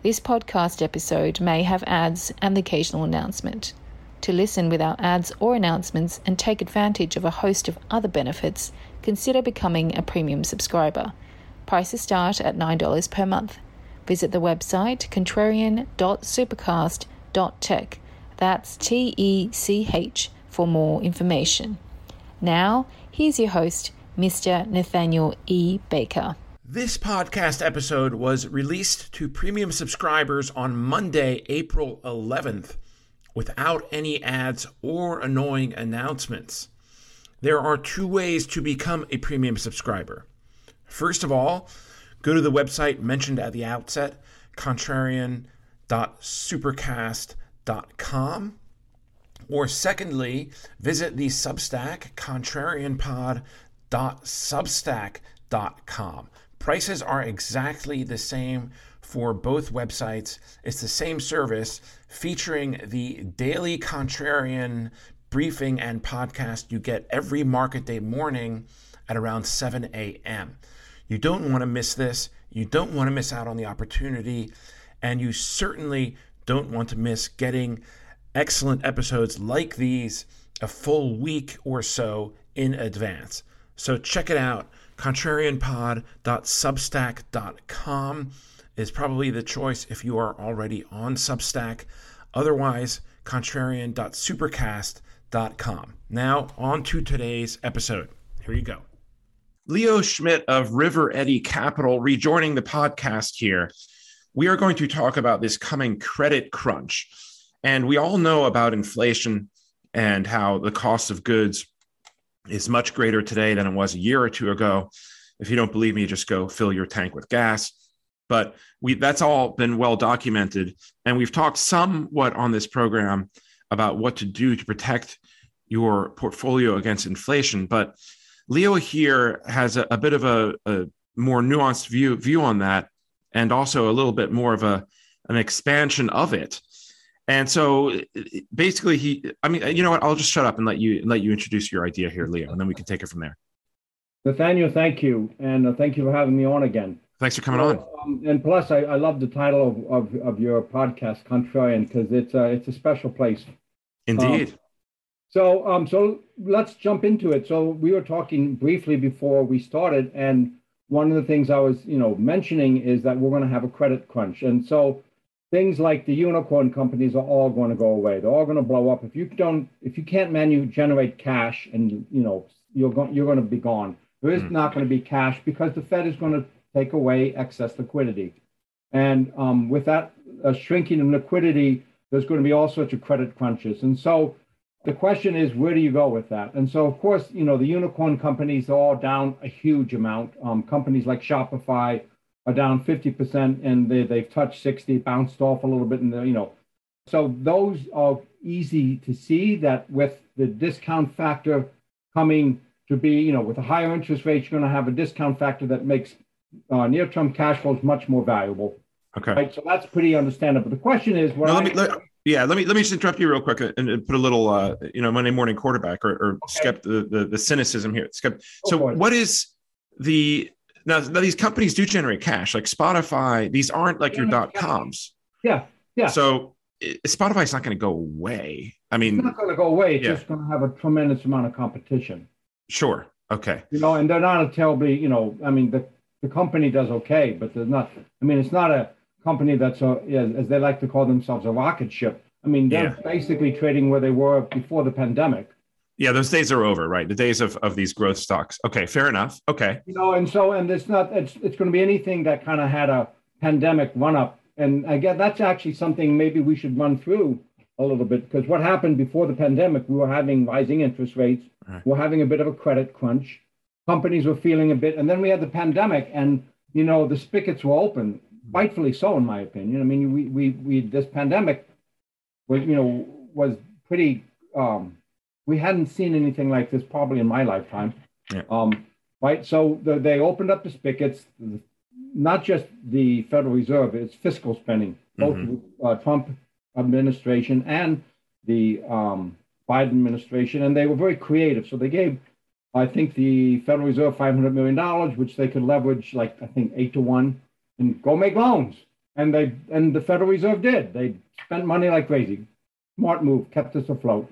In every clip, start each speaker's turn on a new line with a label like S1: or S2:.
S1: This podcast episode may have ads and the occasional announcement. To listen without ads or announcements and take advantage of a host of other benefits, consider becoming a premium subscriber. Prices start at $9 per month. Visit the website contrarian.supercast.tech. That's T E C H for more information. Now, here's your host, Mr. Nathaniel E. Baker.
S2: This podcast episode was released to premium subscribers on Monday, April 11th, without any ads or annoying announcements. There are two ways to become a premium subscriber. First of all, go to the website mentioned at the outset, contrarian.supercast.com. Or secondly, visit the Substack, contrarianpod.substack.com. Prices are exactly the same for both websites. It's the same service featuring the daily contrarian briefing and podcast you get every market day morning at around 7 a.m. You don't want to miss this. You don't want to miss out on the opportunity. And you certainly don't want to miss getting excellent episodes like these a full week or so in advance. So check it out contrarianpod.substack.com is probably the choice if you are already on Substack. Otherwise, contrarian.supercast.com. Now, on to today's episode. Here you go. Leo Schmidt of River Eddy Capital rejoining the podcast here. We are going to talk about this coming credit crunch. And we all know about inflation and how the cost of goods is much greater today than it was a year or two ago. If you don't believe me, just go fill your tank with gas. But we that's all been well documented, and we've talked somewhat on this program about what to do to protect your portfolio against inflation. But Leo here has a, a bit of a, a more nuanced view view on that, and also a little bit more of a an expansion of it. And so basically he I mean you know what I'll just shut up and let you let you introduce your idea here Leo and then we can take it from there.
S3: Nathaniel, thank you. And uh, thank you for having me on again.
S2: Thanks for coming on.
S3: Um, and plus, I, I love the title of, of, of your podcast, Contrarian, because it's, uh, it's a special place.
S2: Indeed.
S3: Um, so, um, so let's jump into it. So we were talking briefly before we started, and one of the things I was, you know, mentioning is that we're going to have a credit crunch, and so things like the unicorn companies are all going to go away. They're all going to blow up. If you don't, if you can't manu generate cash, and you know, you're going, you're going to be gone. There is mm. not going to be cash because the Fed is going to take away excess liquidity. And um, with that uh, shrinking in liquidity, there's going to be all sorts of credit crunches. And so the question is, where do you go with that? And so, of course, you know, the unicorn companies are all down a huge amount. Um, companies like Shopify are down 50% and they, they've touched 60, bounced off a little bit. And, the you know, so those are easy to see that with the discount factor coming to be, you know, with a higher interest rate, you're going to have a discount factor that makes uh, near-term cash flows much more valuable.
S2: Okay.
S3: Right. So that's pretty understandable. The question is,
S2: what let me, let, yeah, let me let me just interrupt you real quick and, put a little, uh, you know, Monday morning quarterback or, or okay. skept the, the, the cynicism here. Skept- so what is the now, now? These companies do generate cash, like Spotify. These aren't like yeah, your dot coms.
S3: Yeah, yeah.
S2: So Spotify's not going to go away. I mean,
S3: it's not going to go away. It's yeah. just going to have a tremendous amount of competition.
S2: Sure. Okay.
S3: You know, and they're not a terribly, you know, I mean, the the company does okay, but there's not. I mean, it's not a company that's a, as they like to call themselves, a rocket ship. I mean, they're yeah. basically trading where they were before the pandemic.
S2: Yeah, those days are over, right? The days of, of these growth stocks. Okay, fair enough. Okay.
S3: You know, and so and it's not it's it's going to be anything that kind of had a pandemic run up. And again, that's actually something maybe we should run through a little bit because what happened before the pandemic, we were having rising interest rates, right. we're having a bit of a credit crunch, companies were feeling a bit, and then we had the pandemic, and you know the spigots were open, rightfully so, in my opinion. I mean, we we we this pandemic was you know was pretty. Um, we hadn't seen anything like this probably in my lifetime. Yeah. Um, right. So the, they opened up the spigots, not just the Federal Reserve, it's fiscal spending, both mm-hmm. uh, Trump administration and the um, Biden administration, and they were very creative. So they gave, I think, the Federal Reserve $500 million, which they could leverage like, I think, eight to one and go make loans. And they and the Federal Reserve did. They spent money like crazy. Smart move, kept us afloat.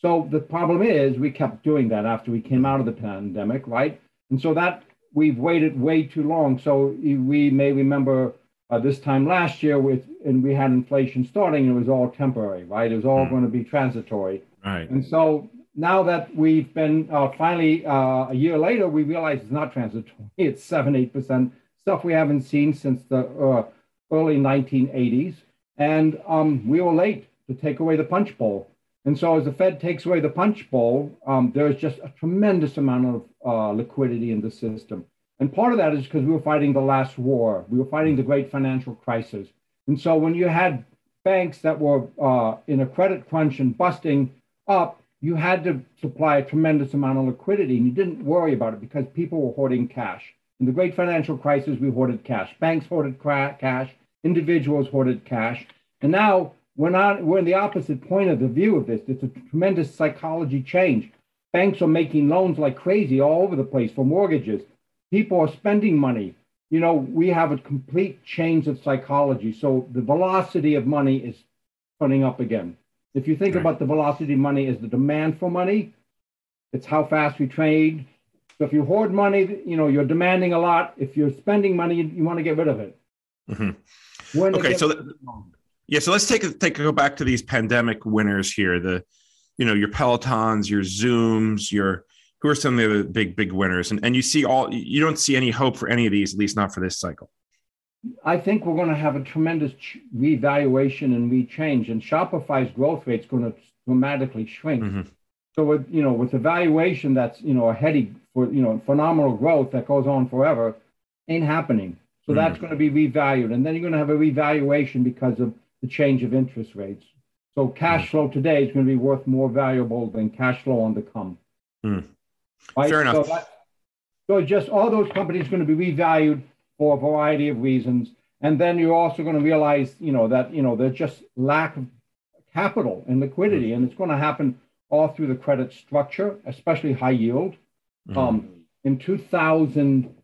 S3: So the problem is we kept doing that after we came out of the pandemic, right? And so that we've waited way too long. So we may remember uh, this time last year with and we had inflation starting and it was all temporary, right? It was all mm. going to be transitory.
S2: Right.
S3: And so now that we've been uh, finally uh, a year later, we realize it's not transitory. It's seven, eight percent stuff we haven't seen since the uh, early 1980s, and um, we were late to take away the punch bowl. And so, as the Fed takes away the punch bowl, um, there's just a tremendous amount of uh, liquidity in the system. And part of that is because we were fighting the last war, we were fighting the great financial crisis. And so, when you had banks that were uh, in a credit crunch and busting up, you had to supply a tremendous amount of liquidity, and you didn't worry about it because people were hoarding cash. In the great financial crisis, we hoarded cash. Banks hoarded cash. Individuals hoarded cash. And now we're not. We're in the opposite point of the view of this. It's a tremendous psychology change. Banks are making loans like crazy all over the place for mortgages. People are spending money. You know, we have a complete change of psychology. So the velocity of money is turning up again. If you think right. about the velocity of money as the demand for money, it's how fast we trade, so if you hoard money, you know you're demanding a lot. If you're spending money, you, you want to get rid of it.
S2: Mm-hmm. Okay, so that, yeah, so let's take a take a go back to these pandemic winners here. The you know your Pelotons, your Zooms, your who are some of the big big winners, and and you see all you don't see any hope for any of these, at least not for this cycle.
S3: I think we're going to have a tremendous revaluation and rechange, and Shopify's growth rate is going to dramatically shrink. Mm-hmm. So with you know with the valuation that's you know a heady for you know phenomenal growth that goes on forever ain't happening. So mm. that's going to be revalued, and then you're going to have a revaluation because of the change of interest rates. So cash mm. flow today is going to be worth more valuable than cash flow on the come.
S2: Mm. Right? Fair enough.
S3: So, that, so just all those companies are going to be revalued for a variety of reasons, and then you're also going to realize, you know, that you know there's just lack of capital and liquidity, mm. and it's going to happen all through the credit structure, especially high yield. Mm-hmm. Um, in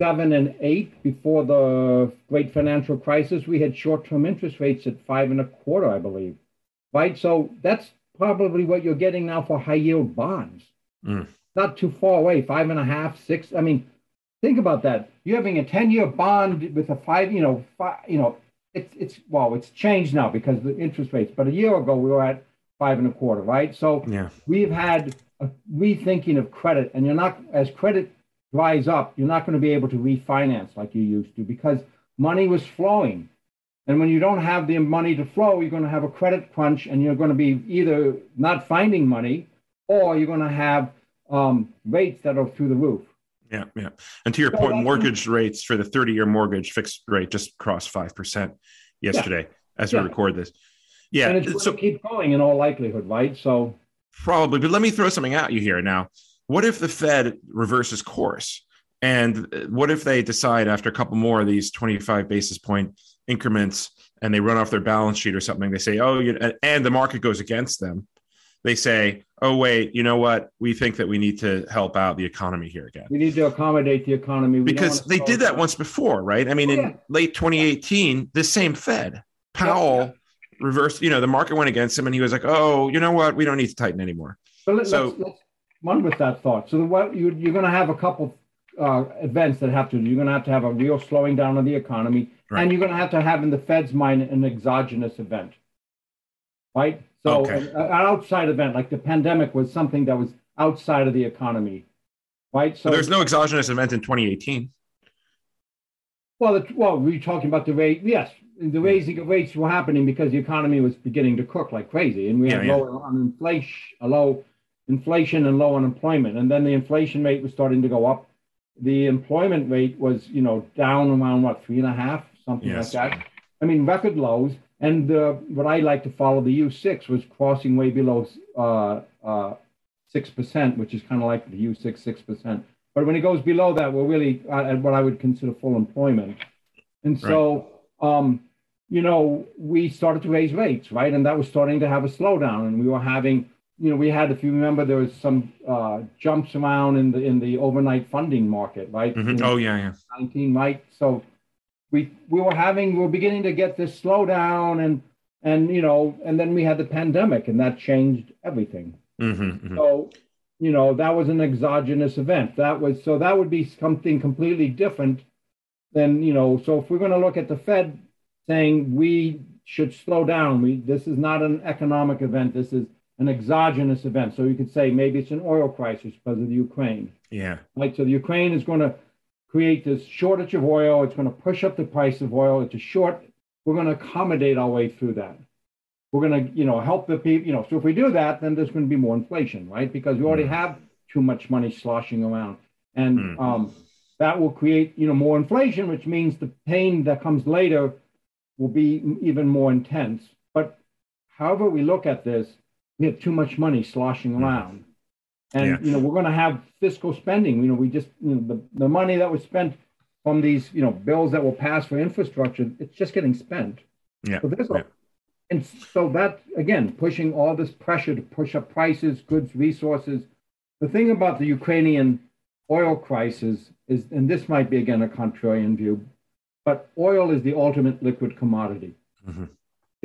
S3: 2007 and 8, before the great financial crisis, we had short term interest rates at five and a quarter, I believe. Right. So that's probably what you're getting now for high yield bonds. Mm. Not too far away, five and a half, six. I mean, think about that. You're having a 10 year bond with a five, you know, five, you know, it's, it's, well, it's changed now because of the interest rates, but a year ago we were at five and a quarter, right? So yeah. we've had a rethinking of credit, and you're not as credit dries up, you're not going to be able to refinance like you used to because money was flowing. And when you don't have the money to flow, you're going to have a credit crunch, and you're going to be either not finding money, or you're going to have um, rates that are through the roof.
S2: Yeah, yeah. And to your so point, mortgage rates for the 30-year mortgage fixed rate just crossed five percent yesterday yeah. as we record this. Yeah,
S3: and it's so keep going in all likelihood, right? So
S2: Probably, but let me throw something at you here now. What if the Fed reverses course? And uh, what if they decide after a couple more of these 25 basis point increments and they run off their balance sheet or something? They say, oh, you, and the market goes against them. They say, oh, wait, you know what? We think that we need to help out the economy here again.
S3: We need to accommodate the economy. We
S2: because they did that once before, right? I mean, oh, yeah. in late 2018, the same Fed, Powell. Yeah reverse, you know, the market went against him and he was like, oh, you know what? We don't need to tighten anymore.
S3: So, let, so let's, let's run with that thought. So what you, you're going to have a couple uh, events that have to. You're going to have to have a real slowing down of the economy,
S2: Right.
S3: and you're going to have to have in the Fed's mind an exogenous event, right? So
S2: Okay.
S3: an, an outside event like the pandemic was something that was outside of the economy, right?
S2: So there's no exogenous event in 2018.
S3: Well, the, well, we're talking about the rate. Yes, the raising of rates were happening because the economy was beginning to cook like crazy, and we had
S2: Yeah, yeah.
S3: low on inflation, a low inflation and low unemployment, and then the inflation rate was starting to go up. The employment rate was, you know, down around what three and a half, something
S2: Yes.
S3: like that. I mean, record lows. And uh, what I like to follow, the U6 was crossing way below uh, uh, 6%, which is kind of like the U6, 6%. But when it goes below that, we're really at what I would consider full employment. And so, um, you know, we started to raise rates, right? And that was starting to have a slowdown. And we were having, you know, we had, if you remember, there was some uh, jumps around in the in the overnight funding market, right?
S2: Mhm.
S3: In
S2: Oh yeah, yeah.
S3: 19, right? So we we were having we were beginning to get this slowdown and and you know and then we had the pandemic and that changed everything.
S2: hmm
S3: So you know that was an exogenous event. That was so that would be something completely different than you know. So if we're going to look at the Fed saying we should slow down, we this is not an economic event. This is an exogenous event. So you could say maybe it's an oil crisis because of the Ukraine
S2: Yeah.
S3: right? So the Ukraine is going to create this shortage of oil. It's going to push up the price of oil. It's a short. We're going to accommodate our way through that. We're going to, you know, help the people. You know, so if we do that, then there's going to be more inflation, right? Because we already
S2: Mm.
S3: have too much money sloshing around, and
S2: Mm.
S3: um, that will create, you know, more inflation, which means the pain that comes later will be even more intense. But however we look at this, we have too much money sloshing around. And
S2: Yeah.
S3: you know, we're going to have fiscal spending. You know, we just you know the, the money that was spent from these you know bills that will pass for infrastructure, it's just getting spent.
S2: Yeah.
S3: So there's a,
S2: Yeah.
S3: and so that again pushing all this pressure to push up prices, goods, resources. The thing about the Ukrainian oil crisis is, and this might be again a contrarian view, but oil is the ultimate liquid commodity.
S2: Mhm.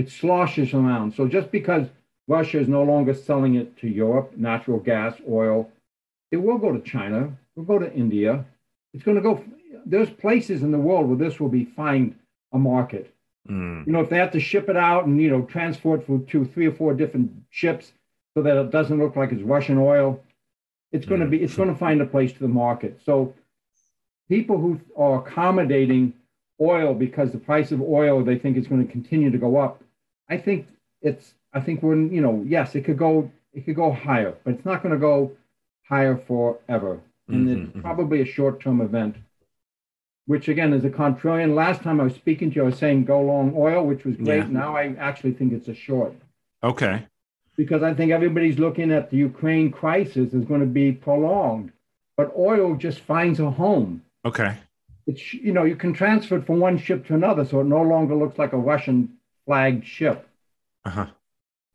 S3: It sloshes around. So just because Russia is no longer selling it to Europe, natural gas, oil, it will go to China, it will go to India. It's going to go. There's places in the world where this will be find a market.
S2: Mm.
S3: You know, if they have to ship it out and you know transport for two, three or four different ships so that it doesn't look like it's Russian oil, it's going to be. It's going to find a place to the market. So people who are accommodating oil because the price of oil they think is going to continue to go up. I think it's. I think we're. You know, yes, it could go. It could go higher, but it's not going to go higher forever, and
S2: Mhm,
S3: it's
S2: mhm.
S3: probably a short-term event which again is a contrarian. Last time I was speaking to you, I was saying go long oil, which was great.
S2: Yeah.
S3: Now I actually think it's a short
S2: Okay.
S3: because I think everybody's looking at the Ukraine crisis is going to be prolonged, but oil just finds a home.
S2: Okay.
S3: It's you know you can transfer it from one ship to another, so it no longer looks like a Russian flagged ship.
S2: Uh huh.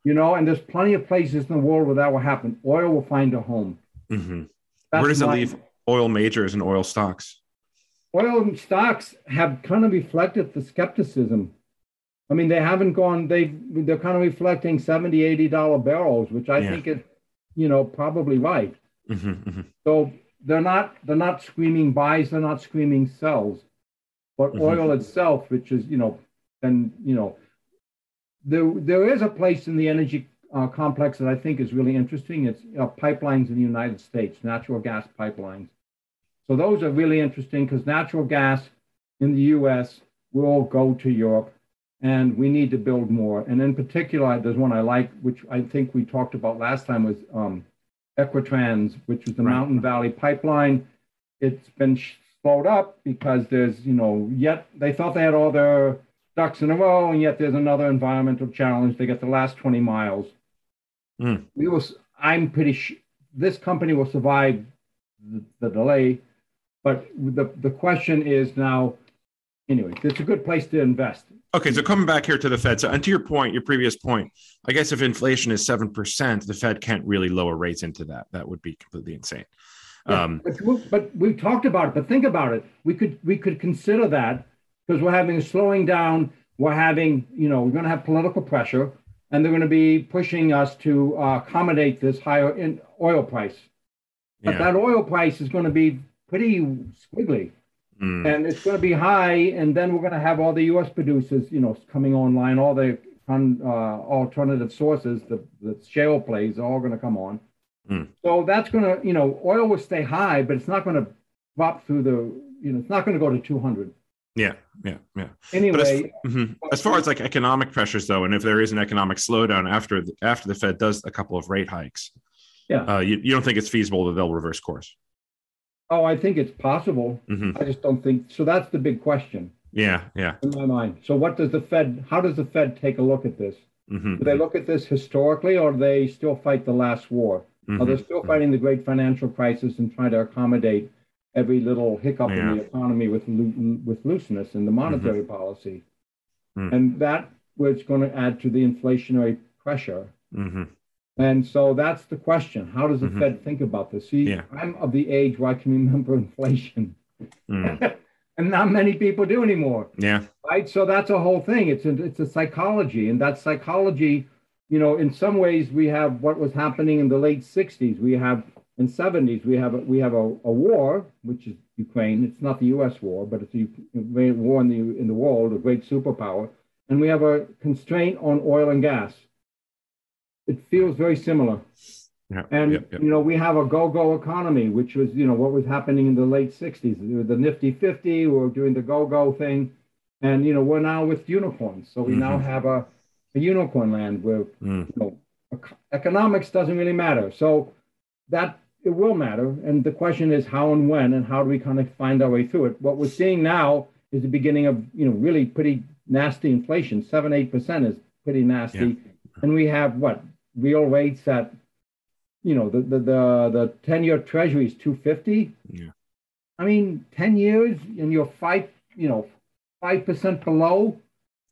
S3: You know, and there's plenty of places in the world where that will happen. Oil will find a home.
S2: hmm Where does it
S3: my-
S2: leave oil majors and oil stocks?
S3: oil and stocks have kind of reflected the skepticism. I mean, they haven't gone, they they're kind of reflecting 70, 80 dollar barrels, which I
S2: Yeah.
S3: think is, you know, probably right.
S2: hmm hmm
S3: So they're not they're not screaming buys, they're not screaming sells. But
S2: Mhm.
S3: oil itself, which is, you know, then you know, there there is a place in the energy uh, complex that I think is really interesting. It's uh, pipelines in the United States, natural gas pipelines. So those are really interesting because natural gas in the U.S. will go to Europe, and we need to build more. And in particular, there's one I like, which I think we talked about last time, was um, Equitrans, which is the
S2: Right.
S3: Mountain Valley Pipeline. It's been slowed up because there's, you know, yet they thought they had all their ducks in a row, and yet there's another environmental challenge. They get the last 20 miles.
S2: Mm.
S3: We will. I'm pretty. Sh- this company will survive the, the delay, but the the question is now. Anyway, it's a good place to invest.
S2: Okay, so coming back here to the Fed. So, and to your point, your previous point, I guess if inflation is seven percent, the Fed can't really lower rates into that. That would be completely insane.
S3: Yeah,
S2: Um,
S3: but, but we've talked about it. But think about it. We could we could consider that because we're having a slowing down. We're having you know we're going to have political pressure, and they're going to be pushing us to uh, accommodate this higher in oil price. But
S2: yeah.
S3: that oil price is going to be pretty squiggly. Mm. And it's going to be high, and then we're going to have all the U.S. producers, you know, coming online. All the uh, alternative sources, the, the shale plays, are all going to come on. Mm. So that's going to, you know, oil will stay high, but it's not going to drop through the, you know, it's not going to go to 200.
S2: Yeah, yeah, yeah.
S3: Anyway,
S2: as, mm-hmm. as, far as like economic pressures, though, and if there is an economic slowdown after the, after the Fed does a couple of rate hikes,
S3: yeah,
S2: uh, you, you don't think it's feasible that they'll reverse course?
S3: Oh, I think it's possible. Mm-hmm. I just don't think so. That's the big question.
S2: Yeah, yeah.
S3: In my mind. So, what does the Fed? How does the Fed take a look at this? Mm-hmm. Do they look at this historically, or do they still fight the last war? Mm-hmm. Are they still fighting the great financial crisis and trying to accommodate every little hiccup yeah. in the economy with with looseness in the monetary mm-hmm. policy? Mm. And that was going to add to the inflationary pressure. Mm-hmm. And so that's the question. How does the mm-hmm. Fed think about this? See, yeah. I'm of the age where I can remember inflation. Mm. and not many people do anymore.
S2: Yeah.
S3: Right. So that's a whole thing. It's a, it's a psychology. And that psychology, you know, in some ways we have what was happening in the late 60s. We have in 70s, we have a, we have a, a war, which is Ukraine. It's not the U.S. war, but it's a war in the in the world, a great superpower. And we have a constraint on oil and gas it feels very similar.
S2: Yeah,
S3: and you know we have a go-go economy, which was you know what was happening in the late '60s. The Nifty 50, we were doing the go-go thing, and you know we're now with unicorns. So we mm-hmm. now have a, a unicorn land where mm. you know economics doesn't really matter. So that it will matter, and the question is how and when, and how do we kind of find our way through it. What we're seeing now is the beginning of you know really pretty nasty inflation. Seven eight percent is pretty nasty, yeah. and we have what real rates at, you know, the the the, the 10 year treasury is 250.
S2: Yeah.
S3: I mean, 10 years and you're five, you know, 5% below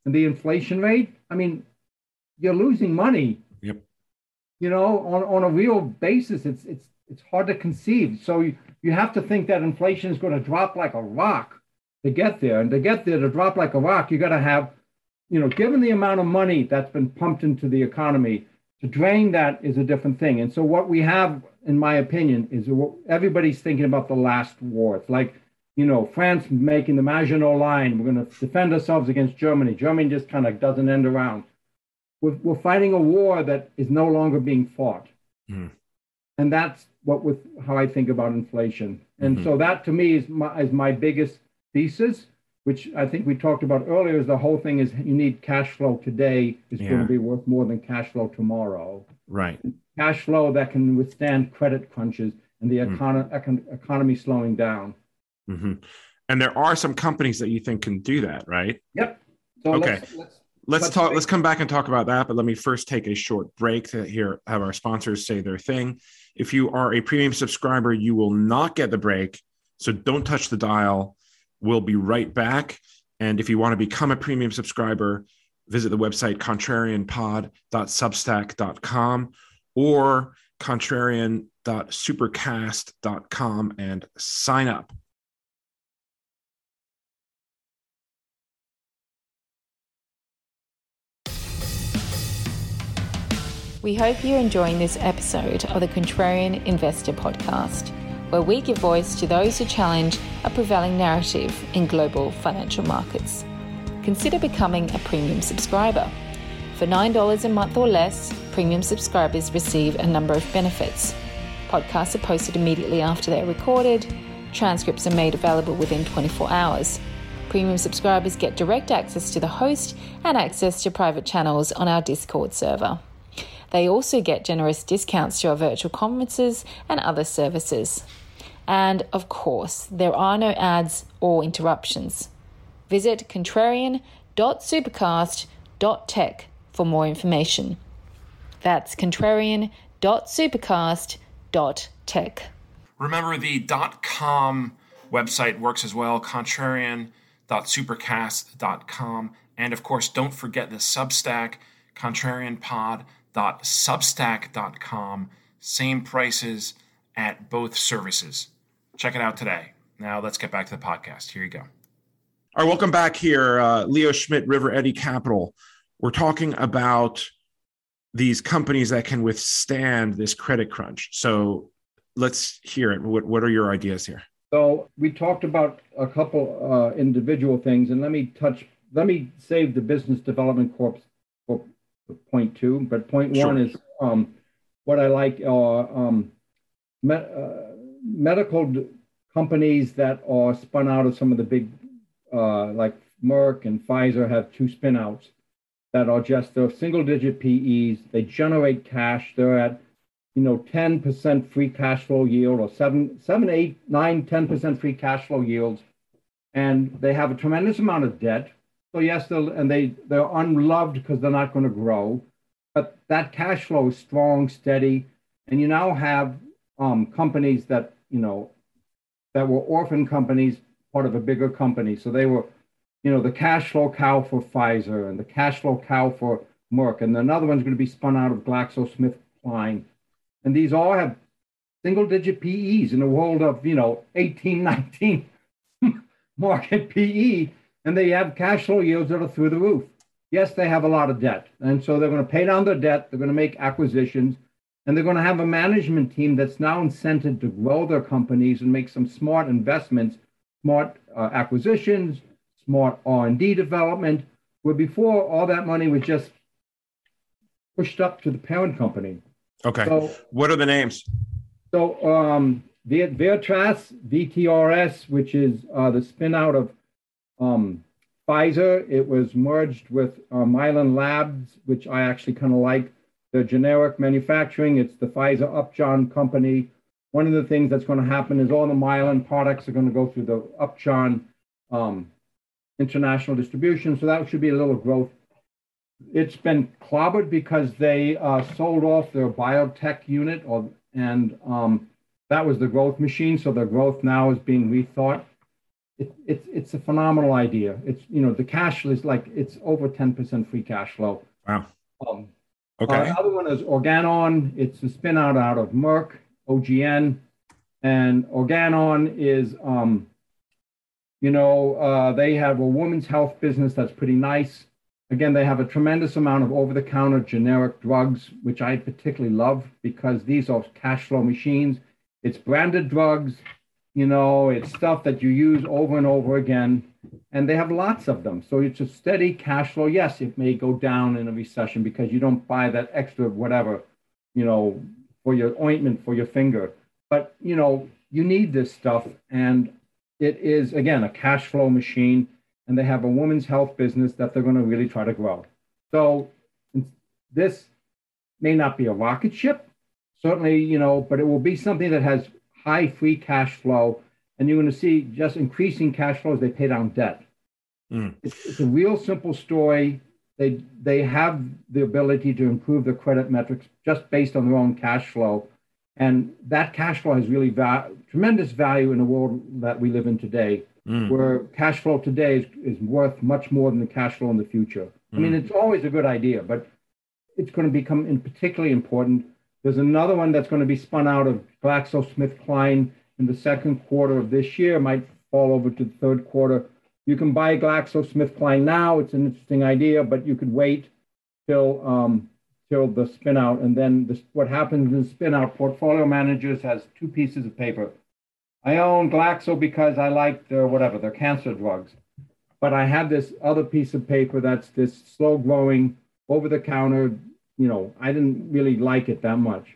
S3: the inflation rate. I mean, you're losing money.
S2: Yep.
S3: You know, on, on a real basis, it's it's it's hard to conceive. So you, you have to think that inflation is going to drop like a rock to get there. And to get there, to drop like a rock, you got to have, you know, given the amount of money that's been pumped into the economy, to drain that is a different thing. And so what we have, in my opinion, is everybody's thinking about the last war. It's like, you know, France making the Maginot Line. We're going to defend ourselves against Germany. Germany just kind of doesn't end around. We're, we're fighting a war that is no longer being fought. Mm. And that's what with how I think about inflation. And mm-hmm. so that to me is my, is my biggest thesis which I think we talked about earlier, is the whole thing is you need cash flow today is yeah. going to be worth more than cash flow tomorrow.
S2: Right.
S3: Cash flow that can withstand credit crunches and the mm. econ- economy slowing down.
S2: Mm-hmm. And there are some companies that you think can do that, right?
S3: Yep.
S2: So okay. Let's, let's, let's talk. Let's come back and talk about that. But let me first take a short break to hear have our sponsors say their thing. If you are a premium subscriber, you will not get the break. So don't touch the dial We'll be right back. And if you want to become a premium subscriber, visit the website contrarianpod.substack.com or contrarian.supercast.com and sign up.
S1: We hope you're enjoying this episode of the Contrarian Investor Podcast where we give voice to those who challenge a prevailing narrative in global financial markets. Consider becoming a premium subscriber. For $9 a month or less, premium subscribers receive a number of benefits. Podcasts are posted immediately after they're recorded, transcripts are made available within 24 hours. Premium subscribers get direct access to the host and access to private channels on our Discord server. They also get generous discounts to our virtual conferences and other services. And of course, there are no ads or interruptions. Visit contrarian.supercast.tech for more information. That's contrarian.supercast.tech.
S2: Remember, the .com website works as well, contrarian.supercast.com. And of course, don't forget the Substack, contrarianpod.substack.com. Same prices at both services. Check it out today. Now let's get back to the podcast. Here you go. All right, welcome back here, uh, Leo Schmidt, River Eddy Capital. We're talking about these companies that can withstand this credit crunch. So let's hear it. What, what are your ideas here?
S3: So we talked about a couple uh, individual things, and let me touch. Let me save the business development corps for, for point two. But point sure. one is um, what I like are um, me- uh, medical companies that are spun out of some of the big, uh, like Merck and Pfizer, have two spinouts that are just they're single digit PEs. They generate cash. They're at you know, 10% free cash flow yield or 7, 7 8, 9, 10% free cash flow yields. And they have a tremendous amount of debt. So yes, they'll, and they, they're unloved because they're not going to grow. But that cash flow is strong, steady. And you now have um, companies that, you know, that were orphan companies, part of a bigger company. So they were, you know, the cash flow cow for Pfizer and the cash flow cow for Merck. And another one's going to be spun out of GlaxoSmithKline and these all have single digit PEs in a world of, you know, 18, 19 market PE, and they have cash flow yields that are through the roof. Yes, they have a lot of debt. And so they're going to pay down their debt, they're going to make acquisitions, and they're going to have a management team that's now incented to grow their companies and make some smart investments, smart uh, acquisitions, smart R&D development, where before all that money was just pushed up to the parent company.
S2: Okay. So, what are the names?
S3: So, um, Viatris, VTRS, which is uh, the spin out of um, Pfizer, it was merged with Mylan Labs, which I actually kind of like. The generic manufacturing, it's the Pfizer Upjohn company. One of the things that's going to happen is all the Mylan products are going to go through the Upjohn um, international distribution. So that should be a little growth it's been clobbered because they uh, sold off their biotech unit, or, and um, that was the growth machine. So the growth now is being rethought. It, it's it's a phenomenal idea. It's you know the cash is like it's over ten percent free cash flow.
S2: Wow.
S3: Um, okay. Uh, the other one is Organon. It's a spin out out of Merck, OGN, and Organon is um, you know uh, they have a women's health business that's pretty nice Again, they have a tremendous amount of over the counter generic drugs, which I particularly love because these are cash flow machines. It's branded drugs, you know, it's stuff that you use over and over again, and they have lots of them. So it's a steady cash flow. Yes, it may go down in a recession because you don't buy that extra whatever, you know, for your ointment for your finger. But, you know, you need this stuff, and it is, again, a cash flow machine and they have a women's health business that they're going to really try to grow. So this may not be a rocket ship, certainly, you know, but it will be something that has high free cash flow. And you're going to see just increasing cash flow as they pay down debt. Mm. It's, it's, a real simple story. They, they have the ability to improve their credit metrics just based on their own cash flow. And that cash flow has really va- tremendous value in the world that we live in today mm. where cash flow today is, is worth much more than the cash flow in the future. Mm. I mean, mm. it's always a good idea, but it's going to become in particularly important. There's another one that's going to be spun out of GlaxoSmithKline in the second quarter of this year, might fall over to the third quarter. You can buy GlaxoSmithKline now. It's an interesting idea, but you could wait till um, till the spin out. And then this, what happens in the spin out, portfolio managers has two pieces of paper. I own Glaxo because I like their whatever, their cancer drugs. But I have this other piece of paper that's this slow growing, over the counter. You know, I didn't really like it that much.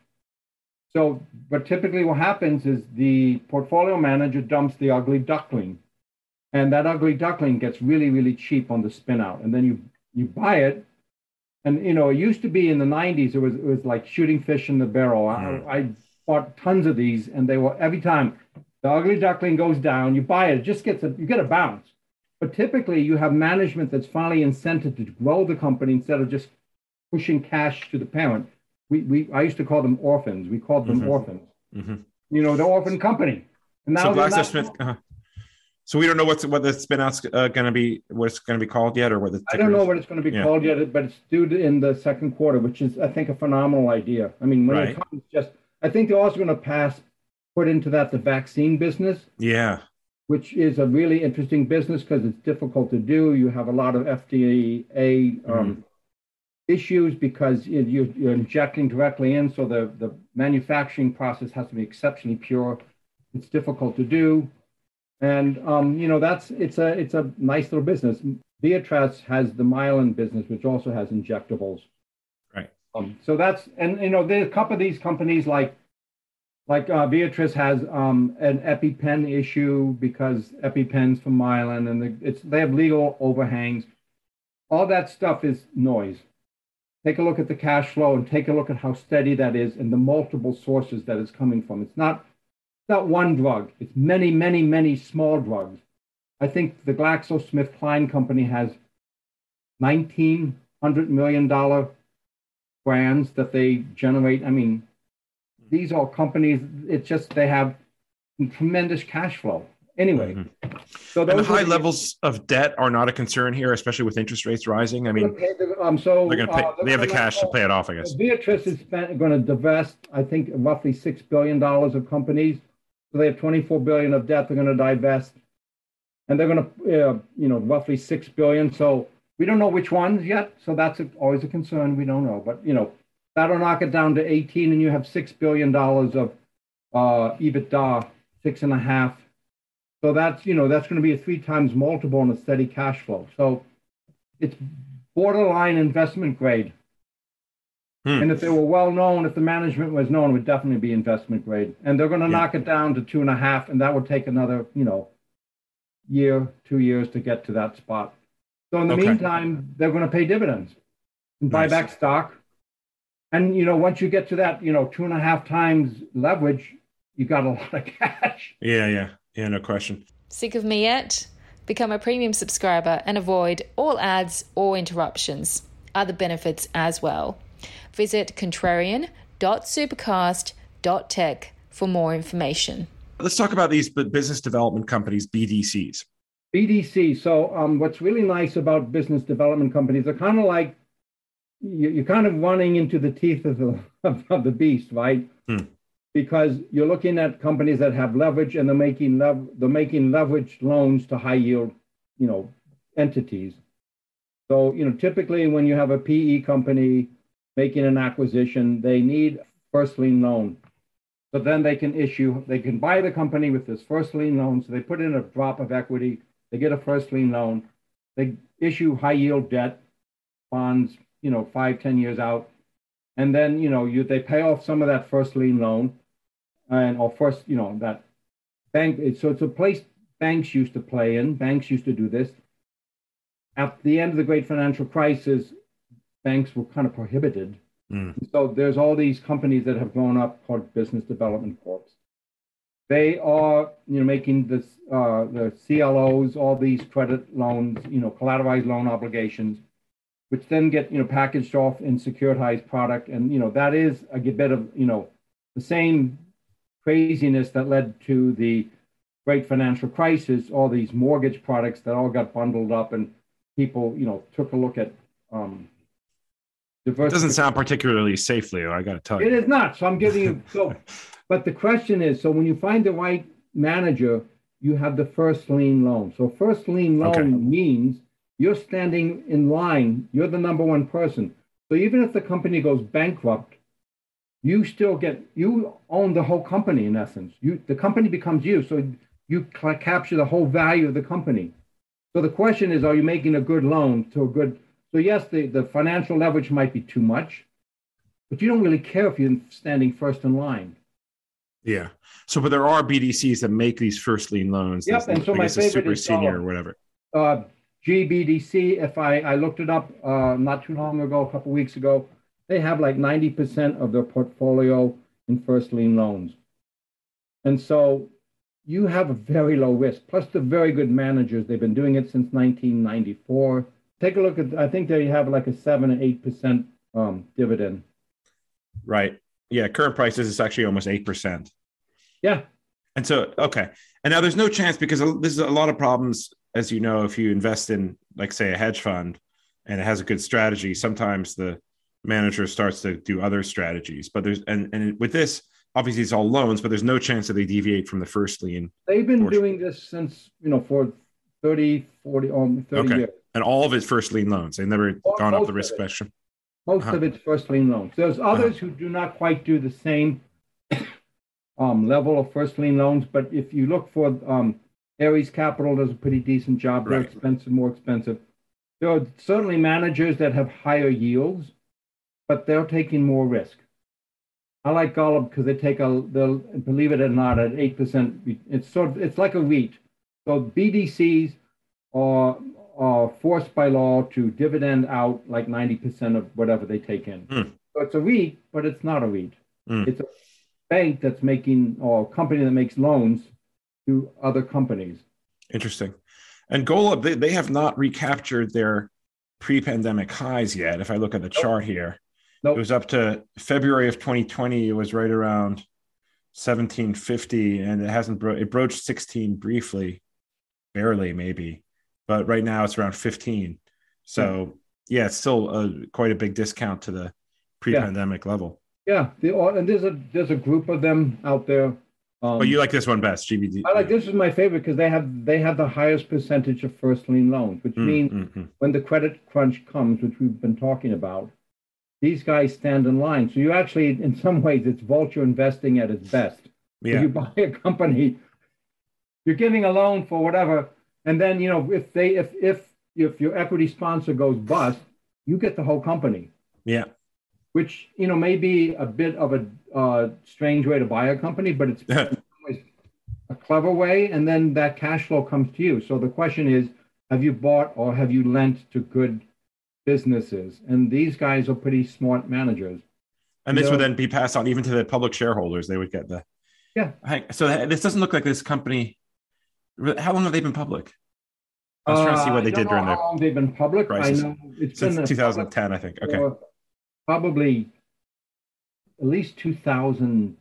S3: So, but typically what happens is the portfolio manager dumps the ugly duckling. And that ugly duckling gets really, really cheap on the spin out. And then you you buy it. And you know, it used to be in the 90s, it was it was like shooting fish in the barrel. Mm. I, I bought tons of these, and they were every time the ugly duckling goes down, you buy it, it just gets a, you get a bounce. But typically you have management that's finally incented to grow the company instead of just pushing cash to the parent. We, we I used to call them orphans. We called them mm-hmm. orphans. Mm-hmm. You know, the orphan company.
S2: And now so GlaxoSmith. Uh, so we don't know what's what the spinout's uh, going to be, what it's going to be called yet, or what the.
S3: I don't know is. what it's going to be yeah. called yet, but it's due in the second quarter, which is I think a phenomenal idea. I mean, when right. it comes, just I think they're also going to pass put into that the vaccine business.
S2: Yeah.
S3: Which is a really interesting business because it's difficult to do. You have a lot of FDA um, mm. Issues because you're, you're, injecting directly in, so the, the manufacturing process has to be exceptionally pure. It's difficult to do. And um, you know that's it's a it's a nice little business. Viatris has the Mylan business, which also has injectables.
S2: Right.
S3: Um, so that's and you know there's a couple of these companies like like uh, Viatris has um, an EpiPen issue because EpiPens from Mylan, and the, it's they have legal overhangs. All that stuff is noise. Take a look at the cash flow and take a look at how steady that is and the multiple sources that it's coming from. It's not, it's not one drug. It's many, many, many small drugs. I think the GlaxoSmithKline company has $1,900 million brands that they generate. I mean, these are companies, it's just they have tremendous cash flow. Anyway, mm-hmm.
S2: so the high the, levels of debt are not a concern here, especially with interest rates rising. I mean,
S3: um, so
S2: they're going to pay. Uh, they have the cash to pay it off, I guess.
S3: Viatris is going to divest, I think, roughly six billion dollars of companies. So they have 24 billion of debt. They're going to divest, and they're going to, uh, you know, roughly six billion. So we don't know which ones yet. So that's a, always a concern. We don't know, but you know, that'll knock it down to 18, and you have six billion dollars of uh, EBITDA, six and a half so that's, you know, that's going to be a three times multiple on a steady cash flow. So it's borderline investment grade. Hmm. And if they were well known, if the management was known, it would definitely be investment grade. And they're going to yeah. knock it down to two and a half, and that would take another, you know, year, two years to get to that spot. So in the okay. meantime, they're going to pay dividends and buy nice. back stock. And you know, once you get to that, you know, two and a half times leverage, you got a lot of cash.
S2: Yeah, yeah. Yeah, no question.
S1: Sick of me yet? Become a premium subscriber and avoid all ads or interruptions. Other benefits as well. Visit contrarian.supercast.tech for more information.
S2: Let's talk about these business development companies, BDCs.
S3: BDC. So, um, what's really nice about business development companies, they're kind of like you're kind of running into the teeth of the, of, of the beast, right? Hmm because you're looking at companies that have leverage and they're making lev- they're making leveraged loans to high yield, you know, entities. So, you know, typically when you have a PE company making an acquisition, they need first lien loan. But then they can issue, they can buy the company with this first lien loan. So they put in a drop of equity, they get a first lien loan, they issue high yield debt bonds, you know, five, ten years out. And then, you know, you they pay off some of that first lien loan and or first, you know, that bank. So it's a place banks used to play in. Banks used to do this. At the end of the great financial crisis, banks were kind of prohibited. Mm. So there's all these companies that have grown up called business development corps. They are, you know, making this uh, the CLOs, all these credit loans, you know, collateralized loan obligations, which then get you know packaged off in securitized product, and you know that is a bit of you know the same craziness that led to the great financial crisis, all these mortgage products that all got bundled up and people, you know, took a look at um,
S2: It doesn't sound particularly safe, Leo. I got to tell you,
S3: it is not. So I'm giving you so. but the question is, so when you find the right manager, you have the first lien loan. So first lien loan okay. means you're standing in line. You're the number one person. So even if the company goes bankrupt, you still get you own the whole company in essence. You the company becomes you so you capture the whole value of the company. So the question is are you making a good loan to a good so yes the, the financial leverage might be too much but you don't really care if you're standing first in line.
S2: Yeah. So but there are bdcs that make these first lien loans
S3: yep and so I my favorite super is
S2: senior uh, or whatever.
S3: uh, gbdc if i i looked it up uh, not too long ago a couple weeks ago they have like 90% of their portfolio in first lien loans. And so you have a very low risk, plus the very good managers. They've been doing it since 1994. Take a look at, I think they have like a 7 or 8% um, dividend.
S2: Right. Yeah. Current prices is actually almost 8%.
S3: Yeah.
S2: And so, okay. And now there's no chance because this is a lot of problems, as you know, if you invest in, like, say, a hedge fund and it has a good strategy, sometimes the manager starts to do other strategies. But there's and and with this, obviously it's all loans, but there's no chance that they deviate from the first lien.
S3: They've been portion. doing this since you know for 30, 40, um, 30 okay. years.
S2: And all of it's first lien loans. They've never gone up the risk spectrum.
S3: Most uh-huh. of it's first lien loans. There's others uh-huh. who do not quite do the same um, level of first lien loans, but if you look for um, Ares Capital does a pretty decent job. They're
S2: Right.
S3: expensive, more expensive. There are certainly managers that have higher yields, but they're taking more risk. I like Golub because they take a, they'll believe it or not, at eight percent. It's sort of, it's like a REIT. So BDCs are are forced by law to dividend out like ninety percent of whatever they take in.
S2: Hmm.
S3: So it's a REIT, but it's not a REIT.
S2: Hmm.
S3: It's a bank that's making or a company that makes loans to other companies.
S2: Interesting. And Golub, they, they have not recaptured their pre-pandemic highs yet. If I look at the chart here,
S3: Nope.
S2: it was up to February of 2020. It was right around 1750, and it hasn't bro- it broached 16 briefly, barely maybe, but right now it's around 15. So yeah, it's still a, quite a big discount to the pre-pandemic level.
S3: Yeah, the, and there's a there's a group of them out there. Um,
S2: But you like this one best, GBD?
S3: I like this is my favorite because they have they have the highest percentage of first lien loans, which
S2: Mm,
S3: means
S2: mm, mm.
S3: when the credit crunch comes, which we've been talking about, these guys stand in line. So you actually, in some ways, it's vulture investing at its best. If
S2: Yeah,
S3: you buy a company, you're giving a loan for whatever, and then you know if they if if if your equity sponsor goes bust, you get the whole company,
S2: yeah,
S3: which you know may be a bit of a uh, strange way to buy a company, but it's a clever way, and then that cash flow comes to you. So the question is, have you bought or have you lent to good businesses? And these guys are pretty smart managers.
S2: and this would then be passed on even to the public shareholders. They would get the
S3: Yeah.
S2: So this doesn't look like this company. How long have they been public? I was trying to see
S3: Uh,
S2: what they did during the
S3: how long they've been public.
S2: crisis.
S3: I know it's
S2: since
S3: been a
S2: 2010, I think. Okay,
S3: probably at least 2013,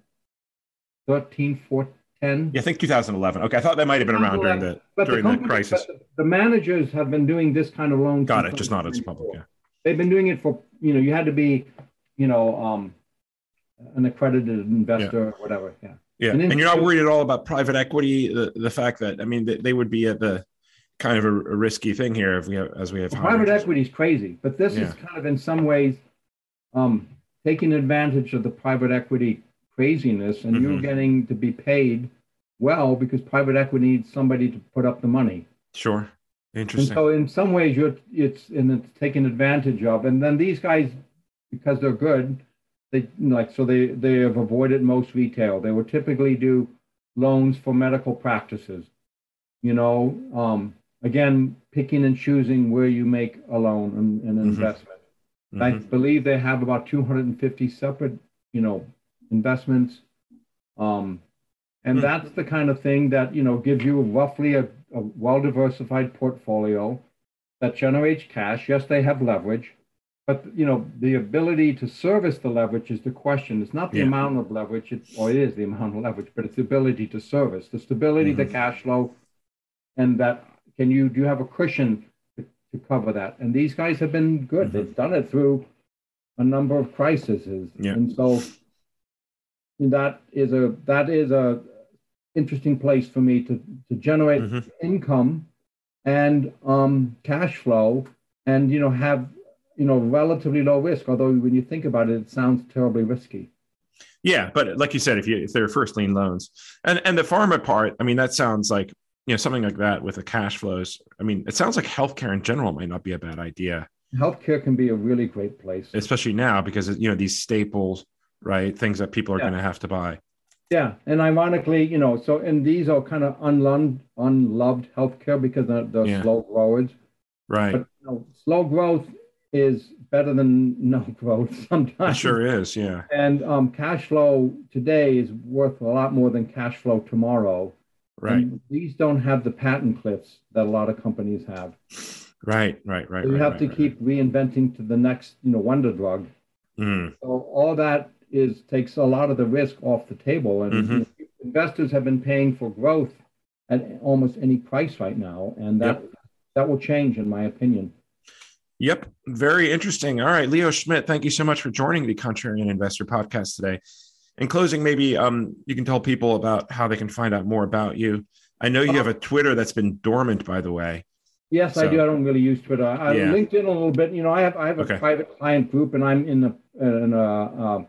S3: 14, 10.
S2: yeah, I think 2011. Okay, I thought that might have been around during the
S3: But
S2: during the
S3: company-
S2: crisis.
S3: but the, the managers have been doing this kind of loan.
S2: Got it. Just not as
S3: 1994.
S2: public. Yeah.
S3: They've been doing it for you know you had to be you know um, an accredited investor or whatever. Yeah.
S2: Yeah,
S3: And
S2: and, you're not worried at all about private equity. The the fact that I mean they, they would be at the kind of a, a risky thing here if we have as we have higher
S3: private equity is crazy, but this is kind of in some ways um, taking advantage of the private equity craziness, and you're
S2: Mhm.
S3: getting to be paid well because private equity needs somebody to put up the money.
S2: Sure,
S3: And
S2: interesting.
S3: so, in some ways, you're it's and it's taken advantage of. And then these guys, because they're good, they like so they they have avoided most retail. They would typically do loans for medical practices. You know, um, again, picking and choosing where you make a loan and an
S2: Mhm.
S3: investment. I
S2: Mhm.
S3: believe they have about 250 separate, you know, investments. Um, and
S2: Hmm.
S3: that's the kind of thing that, you know, gives you roughly a, a well diversified portfolio that generates cash. Yes, they have leverage, but, you know, the ability to service the leverage is the question. It's not the
S2: Yeah.
S3: amount of leverage, it's, or it is the amount of leverage, but it's the ability to service, the stability, the
S2: Mhm.
S3: cash flow, and that can you, do you have a cushion to, to cover that? And these guys have been good.
S2: Mhm.
S3: They've done it through a number of crises.
S2: Yeah.
S3: And so that is a that is a interesting place for me to to generate
S2: Mhm.
S3: income and um, cash flow, and you know have you know relatively low risk. Although when you think about it, it sounds terribly risky.
S2: Yeah, but like you said, if you if they're first lien loans, and and the pharma part, I mean, that sounds like you know something like that with the cash flows. I mean, it sounds like healthcare in general might not be a bad idea,
S3: Healthcare can be a really great place.
S2: especially now because you know these staples, right? Things that people are
S3: Yeah.
S2: going to have to buy.
S3: Yeah, and ironically, you know, so and these are kind of unloved, unloved healthcare because they're, they're
S2: Yeah.
S3: slow growers.
S2: Right.
S3: But you know, slow growth is better than no growth
S2: It
S3: sometimes.
S2: sure is. Yeah.
S3: And um, cash flow today is worth a lot more than cash flow tomorrow.
S2: Right.
S3: And these don't have the patent cliffs that a lot of companies have.
S2: Right. Right. Right.
S3: So you
S2: right,
S3: have
S2: right,
S3: to
S2: right,
S3: keep reinventing to the next, you know, wonder drug.
S2: Mm,
S3: So all that is takes a lot of the risk off the table, and
S2: Mhm.
S3: know, investors have been paying for growth at almost any price right now, and that that will change, in my opinion.
S2: Yep. Very interesting. All right, Leo Schmidt, thank you so much for joining the Contrarian Investor Podcast today. In closing, maybe um, you can tell people about how they can find out more about you. I know you have a Twitter that's been dormant, by the way.
S3: Yes, I do. I don't really use Twitter. I,
S2: Yeah.
S3: LinkedIn a little bit. You know, I have I have a
S2: Okay.
S3: private client group, and I'm in a in a uh,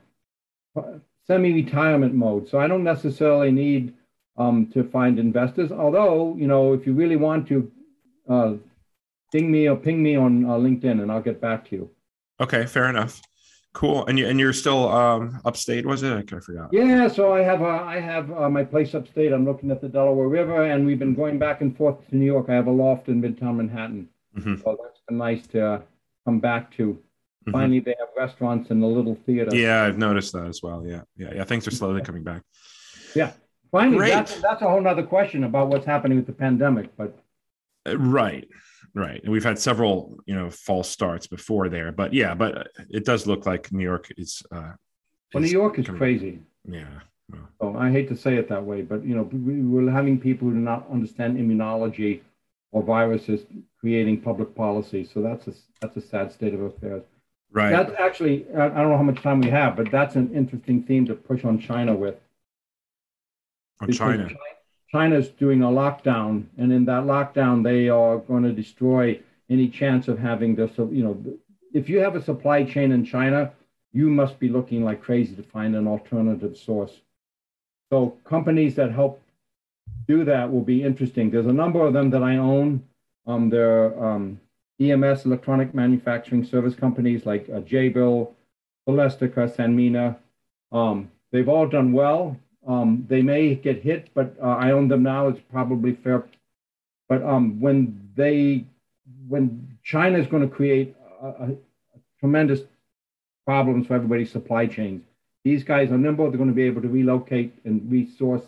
S3: semi-retirement mode, so I don't necessarily need um, to find investors. Although, you know, if you really want to, uh, ding me or ping me on uh, LinkedIn, and I'll get back to you.
S2: Okay, fair enough. Cool. And you and you're still um, upstate, was it? I forgot.
S3: Yeah. So I have uh, I have uh, my place upstate. I'm looking at the Delaware River, and we've been going back and forth to New York. I have a loft in Midtown Manhattan. Mm-hmm. So that's been nice to uh, come back to. Mm-hmm. Finally, they have restaurants and a little theater.
S2: Yeah, I've noticed that as well. Yeah, yeah, yeah. Things are slowly coming back.
S3: Yeah. Finally, that's, that's a whole other question about what's happening with the pandemic. But
S2: uh, right, right. And we've had several, you know, false starts before there. But yeah, but it does look like New York is. Uh,
S3: well, New York is coming, crazy.
S2: Yeah. Well.
S3: So I hate to say it that way, but you know, we're having people who do not understand immunology or viruses creating public policy. So that's a that's a sad state of affairs.
S2: Right.
S3: That's actually I don't know how much time we have, but that's an interesting theme to push on China with.
S2: On China.
S3: China's doing a lockdown, and in that lockdown, they are going to destroy any chance of having this. You know, if you have a supply chain in China, you must be looking like crazy to find an alternative source. So companies that help do that will be interesting. There's a number of them that I own. Um, they're um, EMS, electronic manufacturing service companies like uh, Jabil, Celestica, Sanmina. Um, they've all done well. Um, they may get hit, but uh, I own them now. It's probably fair. But um, when they, when China is going to create a, a, tremendous problems for everybody's supply chains, these guys are nimble. They're going to be able to relocate and resource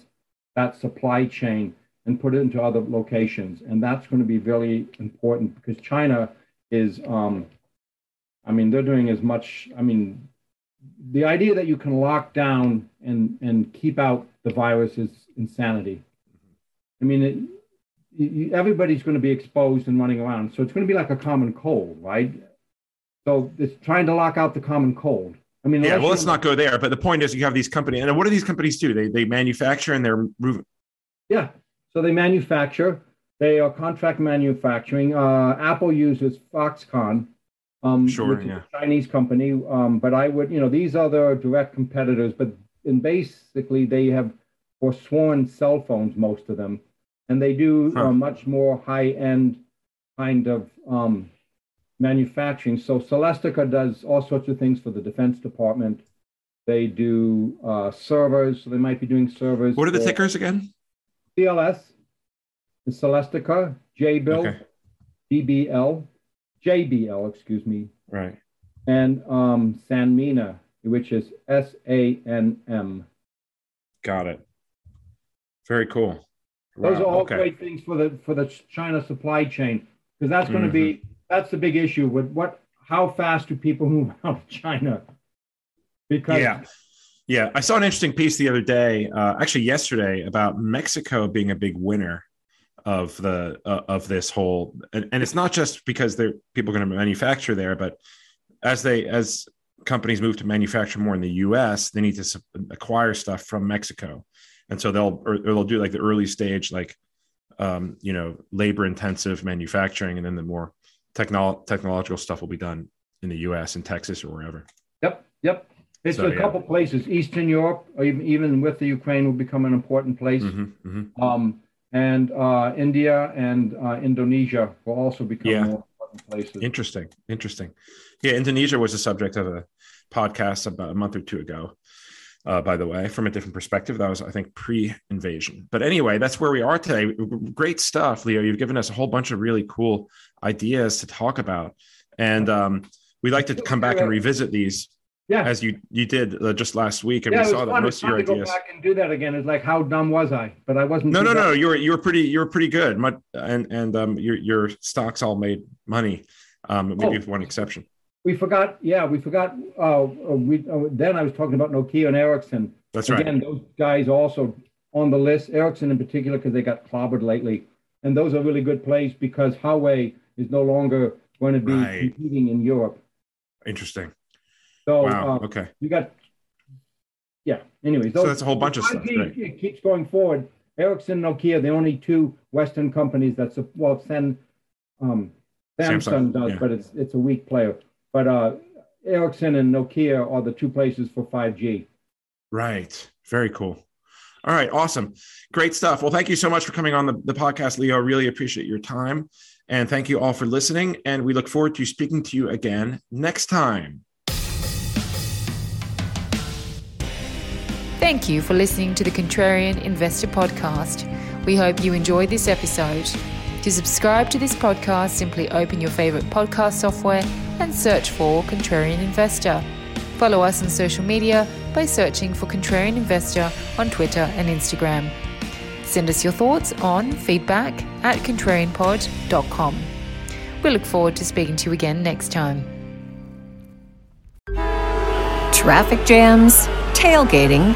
S3: that supply chain and put it into other locations. And that's going to be very important because China is, um, I mean, they're doing as much, I mean, the idea that you can lock down and, and keep out the virus is insanity. I mean, it, you, everybody's going to be exposed and running around. So it's going to be like a common cold, right? So it's trying to lock out the common cold. I mean,
S2: yeah. Well, let's not go there. But the point is, you have these companies, and what do these companies do? They they manufacture and they're moving.
S3: Yeah. So they manufacture. They are contract manufacturing. Uh, Apple uses Foxconn, um,
S2: sure, which yeah.
S3: is a Chinese company. Um, but I would, you know, these are their direct competitors. But and basically, they have forsworn cell phones, most of them, and they do huh. uh, much more high end kind of um, manufacturing. So Celestica does all sorts of things for the Defense Department. They do uh, servers, so they might be doing servers.
S2: What are the tickers again?
S3: CLS, the Celestica, JBIL, okay. DBL, JBL, excuse me.
S2: Right.
S3: And um, Sanmina, which is S A N M.
S2: Got it. Very cool.
S3: Those are all okay. great things for the for the China supply chain because that's going to mm-hmm. be that's the big issue with what how fast do people move out of China?
S2: Because yeah. Yeah, I saw an interesting piece the other day, uh, actually yesterday, about Mexico being a big winner of the uh, of this whole, and, and it's not just because they're people going to manufacture there, but as they as companies move to manufacture more in the U.S., they need to acquire stuff from Mexico, and so they'll or, or they'll do like the early stage, like um, you know, labor intensive manufacturing, and then the more technolo- technological stuff will be done in the U.S. in Texas or wherever.
S3: Yep, yep. It's so, a couple places. Eastern Europe, or even, even with the Ukraine, will become an important place. Mm-hmm, mm-hmm. Um, and uh, India and uh, Indonesia will also become yeah. more important places.
S2: Interesting, interesting. Yeah, Indonesia was the subject of a podcast about a month or two ago. Uh, by the way, from a different perspective, that was, I think, pre-invasion. But anyway, that's where we are today. Great stuff, Leo. You've given us a whole bunch of really cool ideas to talk about, and um, we'd like to come back and revisit these
S3: yeah,
S2: as you you did uh, just last week, and yeah, we saw that most of your ideas.
S3: Go back and do that again. It's like how dumb was I? But I wasn't.
S2: No, no, no. You were you were pretty you were pretty good. My, And and um your your stocks all made money, um maybe oh, with one exception.
S3: We forgot. Yeah, we forgot. Uh, uh we uh, then I was talking about Nokia and Ericsson.
S2: That's right.
S3: Again, those guys also on the list. Ericsson in particular because they got clobbered lately, and those are really good plays because Huawei is no longer going to be right. competing in Europe.
S2: Interesting.
S3: So
S2: wow. Um, okay,
S3: you got yeah. Anyways,
S2: those, so that's a whole bunch of stuff. Right.
S3: It keeps going forward. Ericsson, Nokia, the only two Western companies that's well, send um, Samsung, Samsung does, yeah. but it's it's a weak player. But uh, Ericsson and Nokia are the two places for 5G.
S2: Right. Very cool. All right, awesome. Great stuff. Well, thank you so much for coming on the, the podcast, Leo. Really appreciate your time. And thank you all for listening. And we look forward to speaking to you again next time.
S1: Thank you for listening to the Contrarian Investor Podcast. We hope you enjoyed this episode. To subscribe to this podcast, simply open your favorite podcast software and search for Contrarian Investor. Follow us on social media by searching for Contrarian Investor on Twitter and Instagram. Send us your thoughts on feedback at contrarianpod.com. We look forward to speaking to you again next time.
S4: Traffic jams, tailgating,